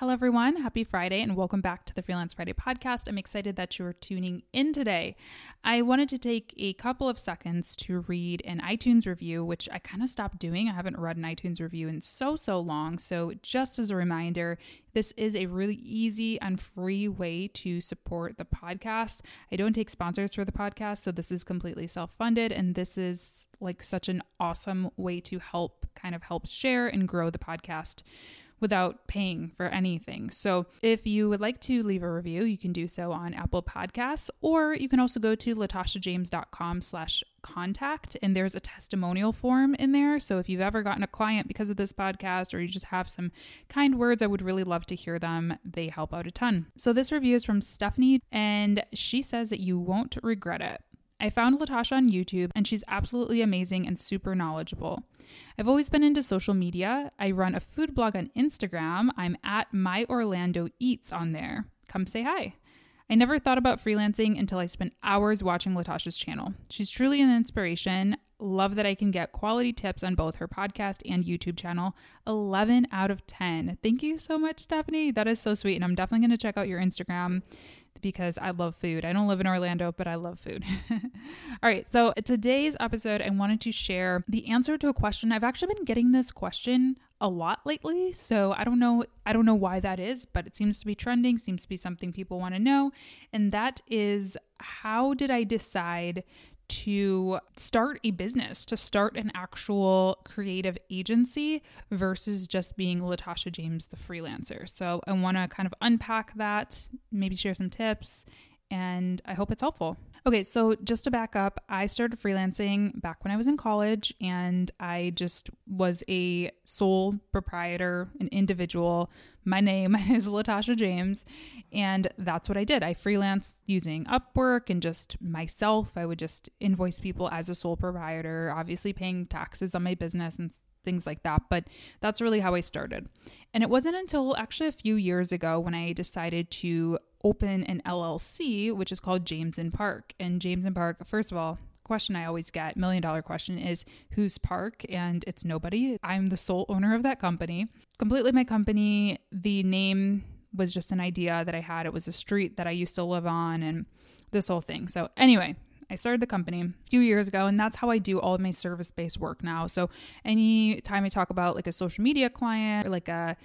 Hello, everyone. Happy Friday, and welcome back to the Freelance Friday podcast. I'm excited that you are tuning in today. I wanted to take a couple of seconds to read an iTunes review, which I kind of stopped doing. I haven't read an iTunes review in so, so long. So, just as a reminder, this is a really easy and free way to support the podcast. I don't take sponsors for the podcast, so this is completely self funded, and this is like such an awesome way to help kind of help share and grow the podcast without paying for anything. So if you would like to leave a review, you can do so on Apple Podcasts, or you can also go to latashajames.com slash contact and there's a testimonial form in there. So if you've ever gotten a client because of this podcast or you just have some kind words, I would really love to hear them. They help out a ton. So this review is from Stephanie and she says that you won't regret it. I found Latasha on YouTube, and she's absolutely amazing and super knowledgeable. I've always been into social media. I run a food blog on Instagram. I'm at My Orlando Eats on there. Come say hi. I never thought about freelancing until I spent hours watching Latasha's channel. She's truly an inspiration. Love that I can get quality tips on both her podcast and YouTube channel. 11 out of 10. Thank you so much, Stephanie. That is so sweet. And I'm definitely going to check out your Instagram because I love food. I don't live in Orlando, but I love food. All right, so today's episode, I wanted to share the answer to a question. I've actually been getting this question a lot lately, so I don't know I don't know why that is, but it seems to be trending, seems to be something people want to know, and that is how did I decide to start a business, to start an actual creative agency versus just being Latasha James, the freelancer. So I want to kind of unpack that, maybe share some tips, and I hope it's helpful. Okay, so just to back up, I started freelancing back when I was in college and I just was a sole proprietor, an individual. My name is Latasha James, and that's what I did. I freelanced using Upwork and just myself. I would just invoice people as a sole proprietor, obviously paying taxes on my business and things like that. But that's really how I started. And it wasn't until actually a few years ago when I decided to open an LLC, which is called James and Park. And James and Park, first of all, question I always get, million dollar question is who's Park? And it's nobody. I'm the sole owner of that company. Completely my company. The name was just an idea that I had. It was a street that I used to live on and this whole thing. So, anyway, I started the company a few years ago, and that's how I do all of my service based work now. So, anytime I talk about like a social media client or like a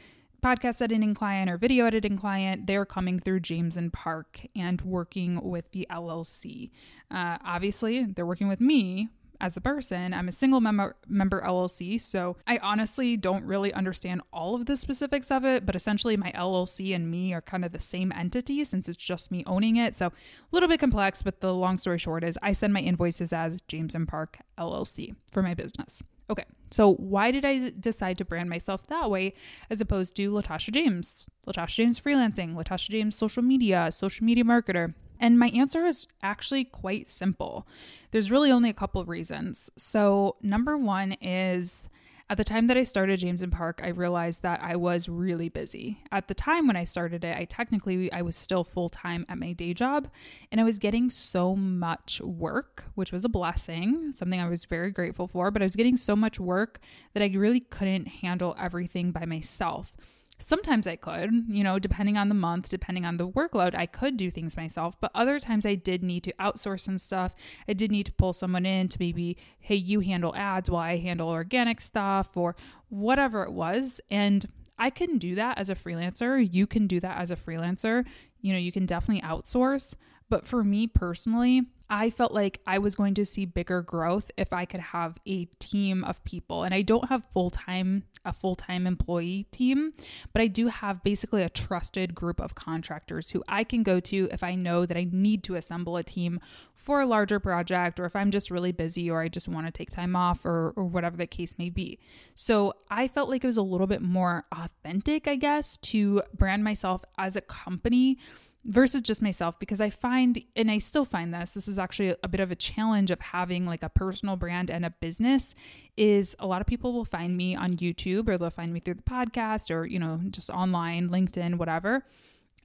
podcast editing client or video editing client, they're coming through James and Park and working with the LLC. Uh, obviously, they're working with me as a person. I'm a single member member LLC, so I honestly don't really understand all of the specifics of it, but essentially my LLC and me are kind of the same entity since it's just me owning it. So a little bit complex, but the long story short is I send my invoices as James and Park LLC for my business. Okay, so why did I decide to brand myself that way as opposed to Latasha James? Latasha James freelancing, Latasha James social media, social media marketer. And my answer is actually quite simple. There's really only a couple of reasons. So, number one is at the time that I started James and Park, I realized that I was really busy. At the time when I started it, I technically I was still full-time at my day job and I was getting so much work, which was a blessing, something I was very grateful for, but I was getting so much work that I really couldn't handle everything by myself. Sometimes I could, you know, depending on the month, depending on the workload, I could do things myself. But other times I did need to outsource some stuff. I did need to pull someone in to maybe, hey, you handle ads while I handle organic stuff or whatever it was. And I can do that as a freelancer. You can do that as a freelancer. You know, you can definitely outsource. But for me personally, I felt like I was going to see bigger growth if I could have a team of people. And I don't have full-time a full-time employee team, but I do have basically a trusted group of contractors who I can go to if I know that I need to assemble a team for a larger project or if I'm just really busy or I just want to take time off or or whatever the case may be. So, I felt like it was a little bit more authentic, I guess, to brand myself as a company versus just myself because I find, and I still find this, this is actually a bit of a challenge of having like a personal brand and a business is a lot of people will find me on YouTube or they'll find me through the podcast or, you know, just online, LinkedIn, whatever.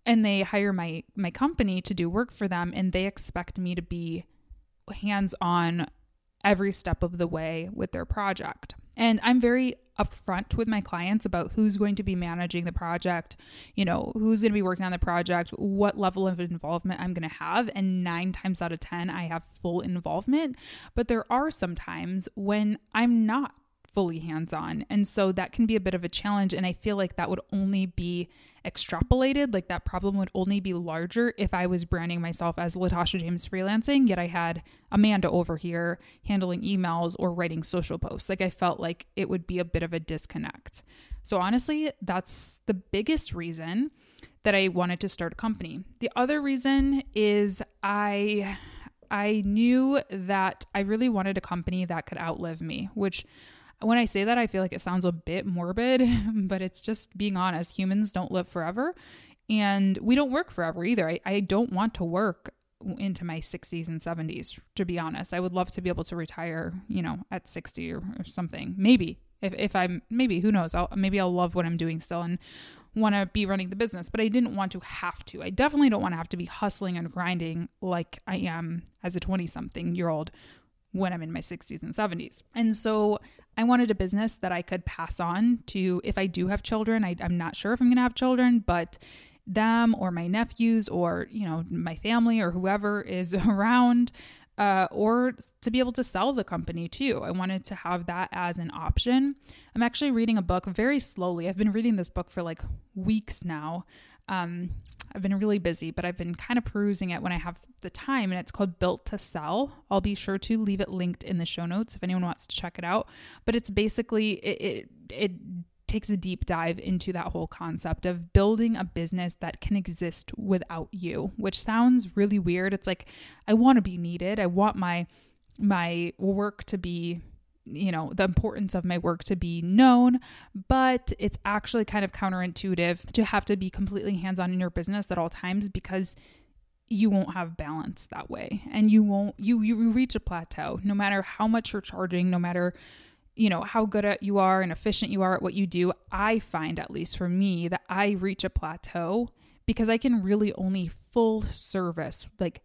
And they hire my my company to do work for them and they expect me to be hands on every step of the way with their project. And I'm very upfront with my clients about who's going to be managing the project, you know, who's going to be working on the project, what level of involvement I'm going to have. And nine times out of 10, I have full involvement. But there are some times when I'm not fully hands on. And so that can be a bit of a challenge. And I feel like that would only be extrapolated, like that problem would only be larger if I was branding myself as Latasha James freelancing, yet I had Amanda over here handling emails or writing social posts. Like I felt like it would be a bit of a disconnect. So honestly, that's the biggest reason that I wanted to start a company. The other reason is I I knew that I really wanted a company that could outlive me, which when I say that, I feel like it sounds a bit morbid, but it's just being honest. Humans don't live forever, and we don't work forever either. I, I don't want to work into my 60s and 70s, to be honest. I would love to be able to retire, you know, at 60 or, or something. Maybe. If, if I'm, maybe, who knows? I'll, maybe I'll love what I'm doing still and want to be running the business, but I didn't want to have to. I definitely don't want to have to be hustling and grinding like I am as a 20 something year old when I'm in my 60s and 70s. And so I wanted a business that I could pass on to if I do have children. I, am not sure if I'm going to have children, but them or my nephews or, you know, my family or whoever is around. Uh, or to be able to sell the company too. I wanted to have that as an option. I'm actually reading a book very slowly. I've been reading this book for like weeks now. Um, I've been really busy, but I've been kind of perusing it when I have the time, and it's called Built to Sell. I'll be sure to leave it linked in the show notes if anyone wants to check it out. But it's basically it it, it takes a deep dive into that whole concept of building a business that can exist without you, which sounds really weird. It's like I want to be needed. I want my my work to be you know, the importance of my work to be known, but it's actually kind of counterintuitive to have to be completely hands on in your business at all times because you won't have balance that way. And you won't you you reach a plateau no matter how much you're charging no matter you know how good at you are and efficient you are at what you do i find at least for me that i reach a plateau because i can really only full service like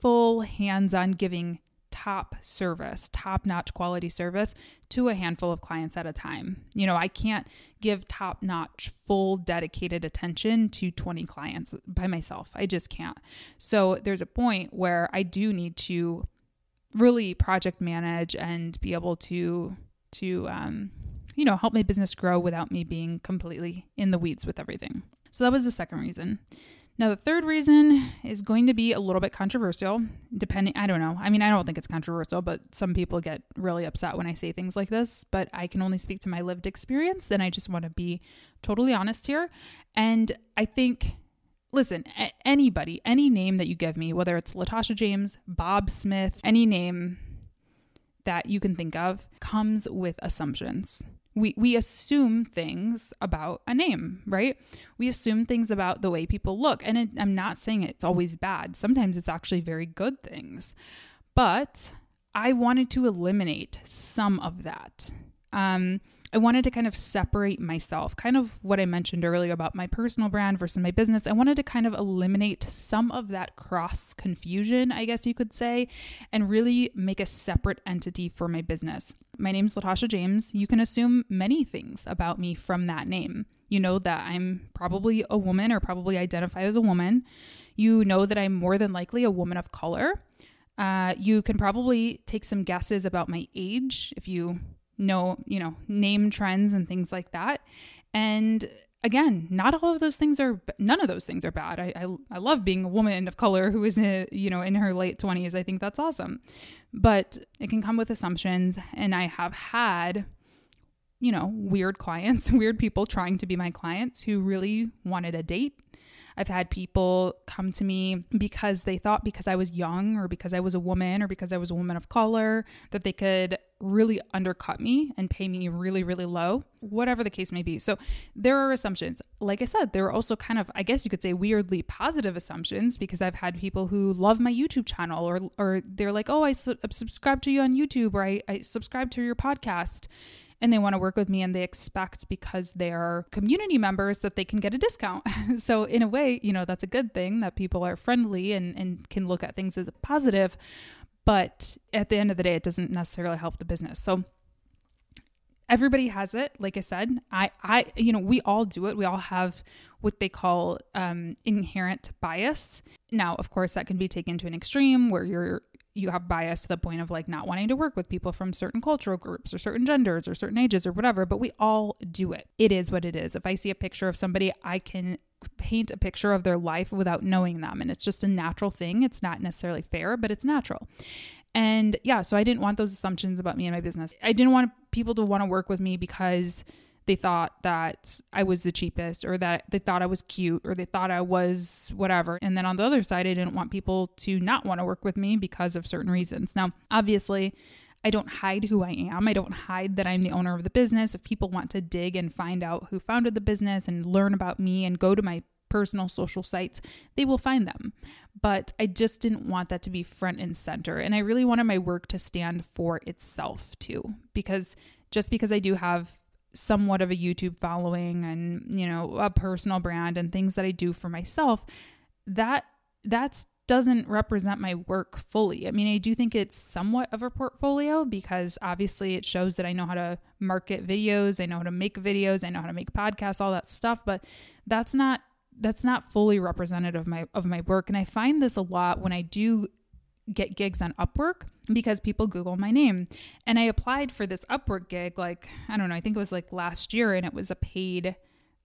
full hands-on giving top service, top notch quality service to a handful of clients at a time. You know, I can't give top notch, full dedicated attention to 20 clients by myself. I just can't. So there's a point where I do need to really project manage and be able to to um you know help my business grow without me being completely in the weeds with everything. So that was the second reason. Now, the third reason is going to be a little bit controversial, depending, I don't know. I mean, I don't think it's controversial, but some people get really upset when I say things like this, but I can only speak to my lived experience, and I just want to be totally honest here. And I think, listen, anybody, any name that you give me, whether it's Latasha James, Bob Smith, any name that you can think of, comes with assumptions we we assume things about a name, right? We assume things about the way people look. And it, I'm not saying it's always bad. Sometimes it's actually very good things. But I wanted to eliminate some of that. Um, I wanted to kind of separate myself, kind of what I mentioned earlier about my personal brand versus my business. I wanted to kind of eliminate some of that cross confusion, I guess you could say, and really make a separate entity for my business. My name's Latasha James. You can assume many things about me from that name. You know that I'm probably a woman or probably identify as a woman. You know that I'm more than likely a woman of color. Uh, you can probably take some guesses about my age if you know, you know, name trends and things like that. And again, not all of those things are none of those things are bad. I, I I, love being a woman of color who is in, you know in her late 20s. I think that's awesome. But it can come with assumptions and I have had you know, weird clients, weird people trying to be my clients who really wanted a date I've had people come to me because they thought because I was young or because I was a woman or because I was a woman of color that they could really undercut me and pay me really, really low, whatever the case may be. So there are assumptions. Like I said, there are also kind of, I guess you could say, weirdly positive assumptions because I've had people who love my YouTube channel or, or they're like, oh, I su- subscribe to you on YouTube or I, I subscribe to your podcast and they want to work with me and they expect because they're community members that they can get a discount. so in a way, you know, that's a good thing that people are friendly and, and can look at things as a positive. But at the end of the day, it doesn't necessarily help the business. So everybody has it like i said i i you know we all do it we all have what they call um, inherent bias now of course that can be taken to an extreme where you're you have bias to the point of like not wanting to work with people from certain cultural groups or certain genders or certain ages or whatever, but we all do it. It is what it is. If I see a picture of somebody, I can paint a picture of their life without knowing them. And it's just a natural thing. It's not necessarily fair, but it's natural. And yeah, so I didn't want those assumptions about me and my business. I didn't want people to want to work with me because they thought that I was the cheapest or that they thought I was cute or they thought I was whatever. And then on the other side, I didn't want people to not want to work with me because of certain reasons. Now, obviously, I don't hide who I am. I don't hide that I'm the owner of the business. If people want to dig and find out who founded the business and learn about me and go to my personal social sites, they will find them. But I just didn't want that to be front and center. And I really wanted my work to stand for itself too, because just because I do have somewhat of a YouTube following and, you know, a personal brand and things that I do for myself, that that's doesn't represent my work fully. I mean, I do think it's somewhat of a portfolio because obviously it shows that I know how to market videos, I know how to make videos, I know how to make podcasts, all that stuff, but that's not that's not fully representative of my of my work and I find this a lot when I do get gigs on Upwork because people Google my name. And I applied for this Upwork gig, like, I don't know, I think it was like last year, and it was a paid,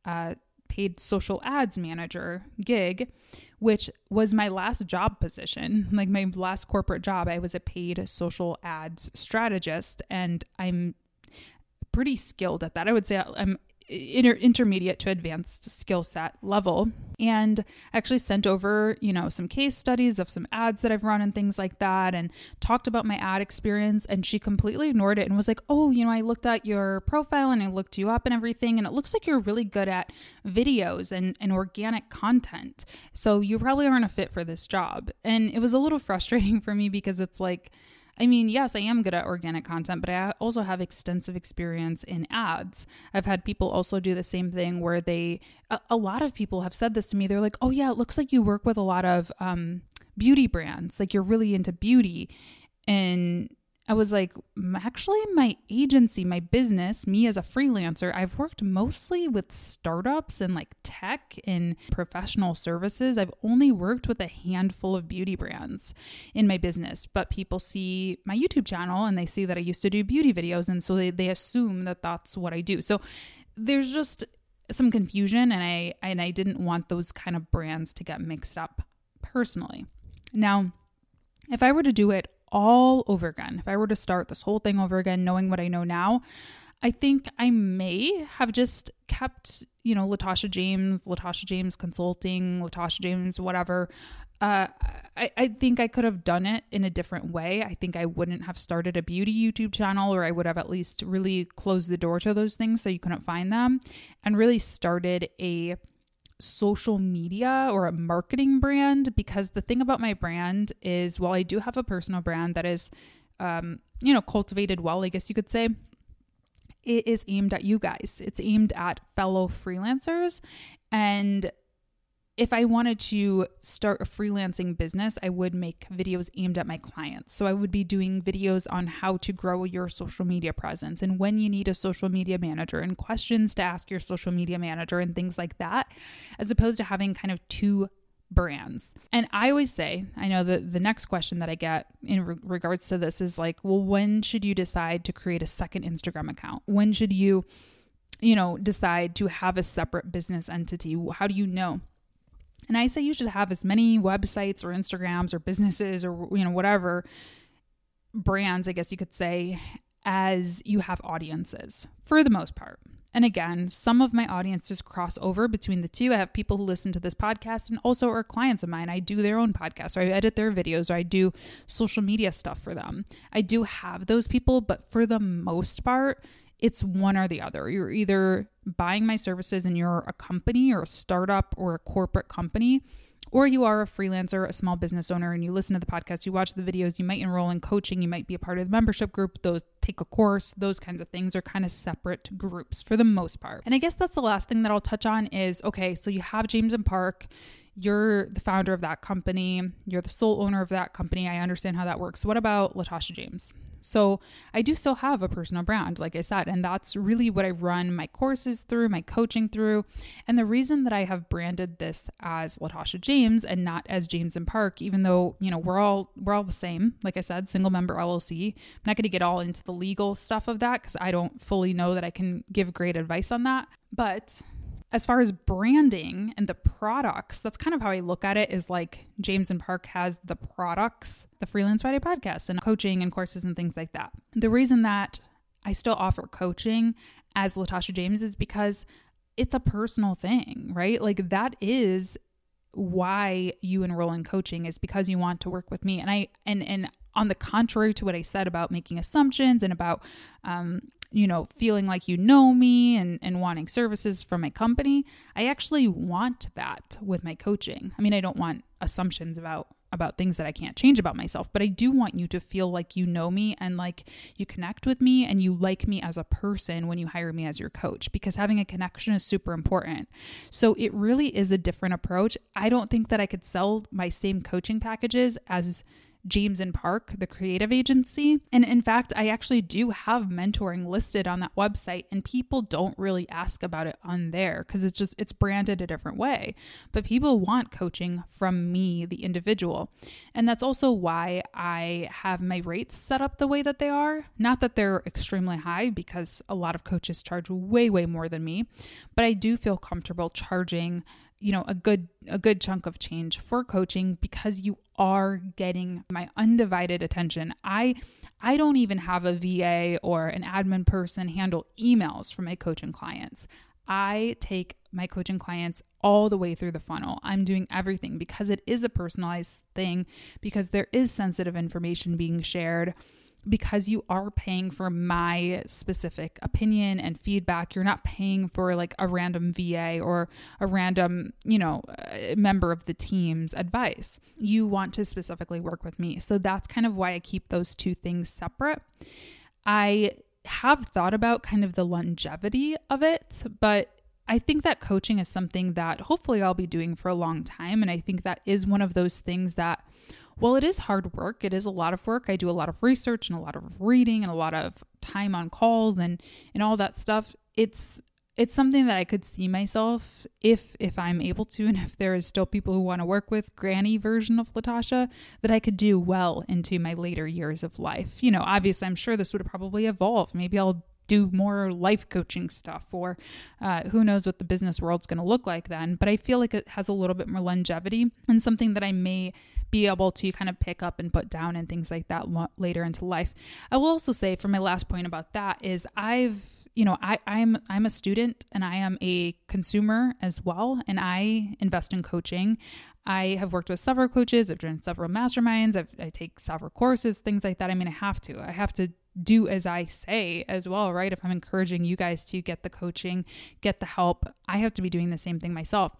uh, paid social ads manager gig, which was my last job position. Like my last corporate job, I was a paid social ads strategist, and I'm pretty skilled at that. I would say I'm inter- intermediate to advanced skill set level. And actually sent over you know some case studies of some ads that i've run and things like that and talked about my ad experience. And she completely ignored it and was like oh you know i looked at your profile and i looked you up and everything and it looks like you're really good at videos and, and organic content. So you probably aren't a fit for this job. And it was a little frustrating for me because it's like I mean, yes, I am good at organic content, but I also have extensive experience in ads. I've had people also do the same thing where they, a, a lot of people have said this to me. They're like, oh, yeah, it looks like you work with a lot of um, beauty brands. Like you're really into beauty. And I was like, actually, my agency, my business, me as a freelancer, I've worked mostly with startups and like tech and professional services. I've only worked with a handful of beauty brands in my business, but people see my YouTube channel and they see that I used to do beauty videos. And so they, they assume that that's what I do. So there's just some confusion and I and I didn't want those kind of brands to get mixed up personally. Now, if I were to do it all over again, if I were to start this whole thing over again, knowing what I know now, I think I may have just kept, you know, Latasha James, Latasha James Consulting, Latasha James, whatever. Uh, I, I think I could have done it in a different way. I think I wouldn't have started a beauty YouTube channel, or I would have at least really closed the door to those things so you couldn't find them and really started a social media or a marketing brand because the thing about my brand is while I do have a personal brand that is um, you know cultivated well I guess you could say it is aimed at you guys. It's aimed at fellow freelancers. And if I wanted to start a freelancing business, I would make videos aimed at my clients. So I would be doing videos on how to grow your social media presence and when you need a social media manager and questions to ask your social media manager and things like that, as opposed to having kind of two brands. And I always say, I know that the next question that I get in re- regards to this is like, well, when should you decide to create a second Instagram account? When should you you know, decide to have a separate business entity? How do you know? And I say you should have as many websites or Instagrams or businesses or, you know, whatever brands, I guess you could say, as you have audiences for the most part. And again, some of my audiences cross over between the two. I have people who listen to this podcast and also are clients of mine. I do their own podcasts or I edit their videos or I do social media stuff for them. I do have those people, but for the most part, it's one or the other. You're either buying my services and you're a company or a startup or a corporate company, or you are a freelancer, a small business owner, and you listen to the podcast, you watch the videos, you might enroll in coaching, you might be a part of the membership group, those take a course, those kinds of things are kind of separate groups for the most part. And I guess that's the last thing that I'll touch on is okay, so you have James and Park, you're the founder of that company, you're the sole owner of that company. I understand how that works. What about Latasha James? So I do still have a personal brand, like I said, and that's really what I run my courses through, my coaching through. And the reason that I have branded this as Latasha James and not as James and Park, even though, you know, we're all we're all the same, like I said, single member LLC. I'm not gonna get all into the legal stuff of that because I don't fully know that I can give great advice on that. But as far as branding and the products, that's kind of how I look at it is like James and Park has the products, the Freelance Friday podcast and coaching and courses and things like that. The reason that I still offer coaching as Latasha James is because it's a personal thing, right? Like that is why you enroll in coaching is because you want to work with me. And I and and on the contrary to what I said about making assumptions and about um, you know, feeling like you know me and, and wanting services from my company. I actually want that with my coaching. I mean, I don't want assumptions about about things that I can't change about myself, but I do want you to feel like you know me and like you connect with me and you like me as a person when you hire me as your coach because having a connection is super important. So it really is a different approach. I don't think that I could sell my same coaching packages as James and Park, the creative agency. And in fact, I actually do have mentoring listed on that website and people don't really ask about it on there because it's just it's branded a different way. But people want coaching from me, the individual. And that's also why I have my rates set up the way that they are. Not that they're extremely high because a lot of coaches charge way way more than me, but I do feel comfortable charging you know a good a good chunk of change for coaching because you are getting my undivided attention. I i don't even have a va or an admin person handle emails for my coaching clients. I take my coaching clients all the way through the funnel. I'm doing everything because it is a personalized thing because there is sensitive information being shared because you are paying for my specific opinion and feedback. You're not paying for like a random VA or a random, you know, uh, member of the team's advice. You want to specifically work with me. So that's kind of why I keep those two things separate. I have thought about kind of the longevity of it, but I think that coaching is something that hopefully I'll be doing for a long time. And I think that is one of those things that well, it is hard work. It is a lot of work. I do a lot of research and a lot of reading and a lot of time on calls and and all that stuff. It's it's something that I could see myself if if I'm able to and if there is still people who want to work with granny version of Latasha that I could do well into my later years of life. You know, obviously I'm sure this would probably evolve. Maybe I'll do more life coaching stuff or uh, who knows what the business world's going to look like then but i feel like it has a little bit more longevity and something that i may be able to kind of pick up and put down and things like that later into life. I will also say for my last point about that is I've you know I, i'm i'm a student and i am a consumer as well and i invest in coaching i have worked with several coaches i've joined several masterminds I've, i take several courses things like that i mean i have to i have to do as I say as well, right? If I'm encouraging you guys to get the coaching, get the help, I have to be doing the same thing myself.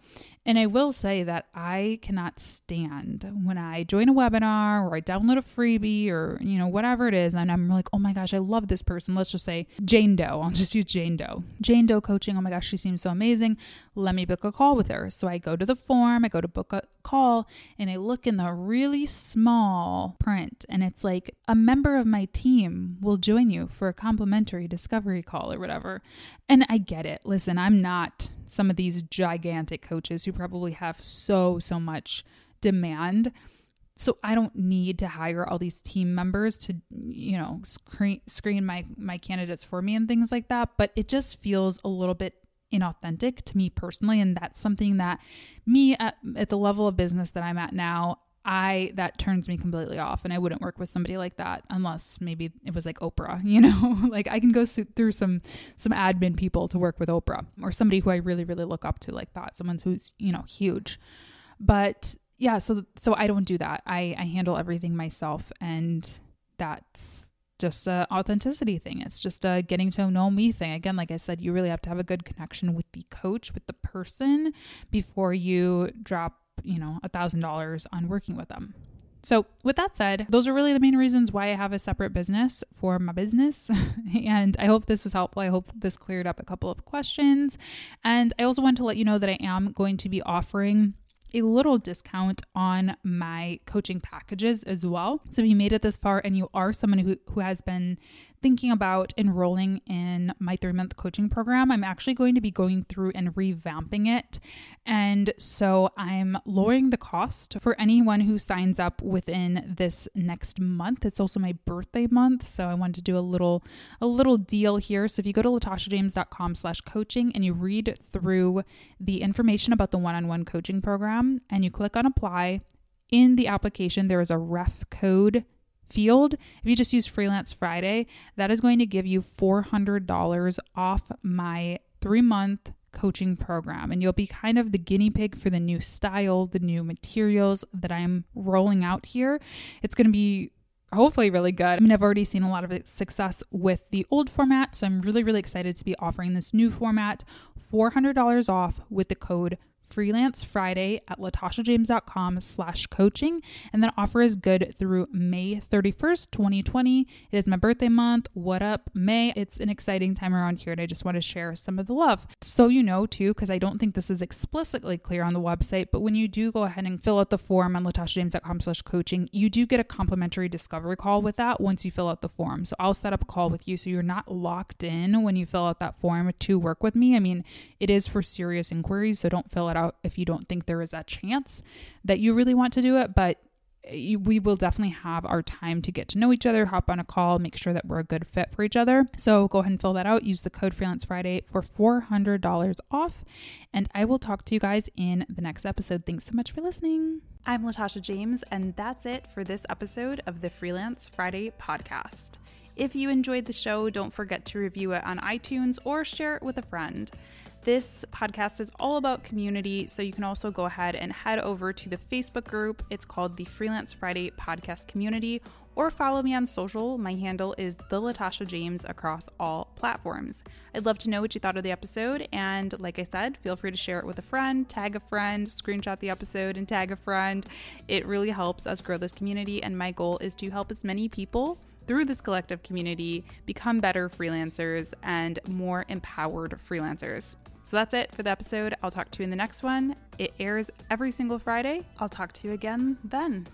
And I will say that I cannot stand when I join a webinar or I download a freebie or, you know, whatever it is, and I'm like, oh my gosh, I love this person. Let's just say Jane Doe. I'll just use Jane Doe. Jane Doe coaching. Oh my gosh, she seems so amazing. Let me book a call with her. So I go to the form, I go to book a call, and I look in the really small print, and it's like a member of my team will join you for a complimentary discovery call or whatever. And I get it. Listen, I'm not some of these gigantic coaches who probably have so, so much demand. so I don't need to hire all these team members to, you know, screen screen my my candidates for me and things like that. But it just feels a little bit inauthentic to me personally, and that's something that me at, at the level of business that I'm at now, I that turns me completely off and I wouldn't work with somebody like that unless maybe it was like Oprah, you know? like I can go through some some admin people to work with Oprah or somebody who I really really look up to like that, someone who's, you know, huge. But yeah, so so I don't do that. I I handle everything myself and that's just a authenticity thing. It's just a getting to know me thing. Again, like I said, you really have to have a good connection with the coach, with the person before you drop you know, a $1,000 on working with them. So, with that said, those are really the main reasons why I have a separate business for my business. and I hope this was helpful. I hope this cleared up a couple of questions. And I also want to let you know that I am going to be offering a little discount on my coaching packages as well. So if you made it this far and you are someone who, who has been thinking about enrolling in my three month coaching program, I'm actually going to be going through and revamping it. And so I'm lowering the cost for anyone who signs up within this next month. It's also my birthday month. So I wanted to do a little a little deal here. So if you go to latashajames.com slash coaching and you read through the information about the one-on-one coaching program and you click on apply, in the application there is a ref code field, if you just use Freelance Friday, that is going to give you $400 off my three month coaching program. And you'll be kind of the guinea pig for the new style, the new materials that I'm rolling out here. It's going to be hopefully really good. I mean, I've already seen a lot of success with the old format, so I'm really, really excited to be offering this new format $400 off with the code freelance Friday at latashajames.com slash coaching. And that offer is good through May 31st, 2020. It is my birthday month. What up, May? It's an exciting time around here, and I just want to share some of the love. So you know too, because I don't think this is explicitly clear on the website, but when you do go ahead and fill out the form on latashajames.com slash coaching, you do get a complimentary discovery call with that once you fill out the form. So I'll set up a call with you so you're not locked in when you fill out that form to work with me. I mean, it is for serious inquiries, so don't fill it out if you don't think there is a chance that you really want to do it. But we will definitely have our time to get to know each other, hop on a call, make sure that we're a good fit for each other. So go ahead and fill that out. Use the code Freelance Friday for $400 off. And I will talk to you guys in the next episode. Thanks so much for listening. I'm Latasha James, and that's it for this episode of the Freelance Friday podcast. If you enjoyed the show, don't forget to review it on iTunes or share it with a friend. This podcast is all about community, so you can also go ahead and head over to the Facebook group. It's called the Freelance Friday Podcast Community, or follow me on social. My handle is the Latasha James across all platforms. I'd love to know what you thought of the episode, and like I said, feel free to share it with a friend, tag a friend, screenshot the episode, and tag a friend. It really helps us grow this community, and my goal is to help as many people through this collective community become better freelancers and more empowered freelancers. So that's it for the episode. I'll talk to you in the next one. It airs every single Friday. I'll talk to you again then.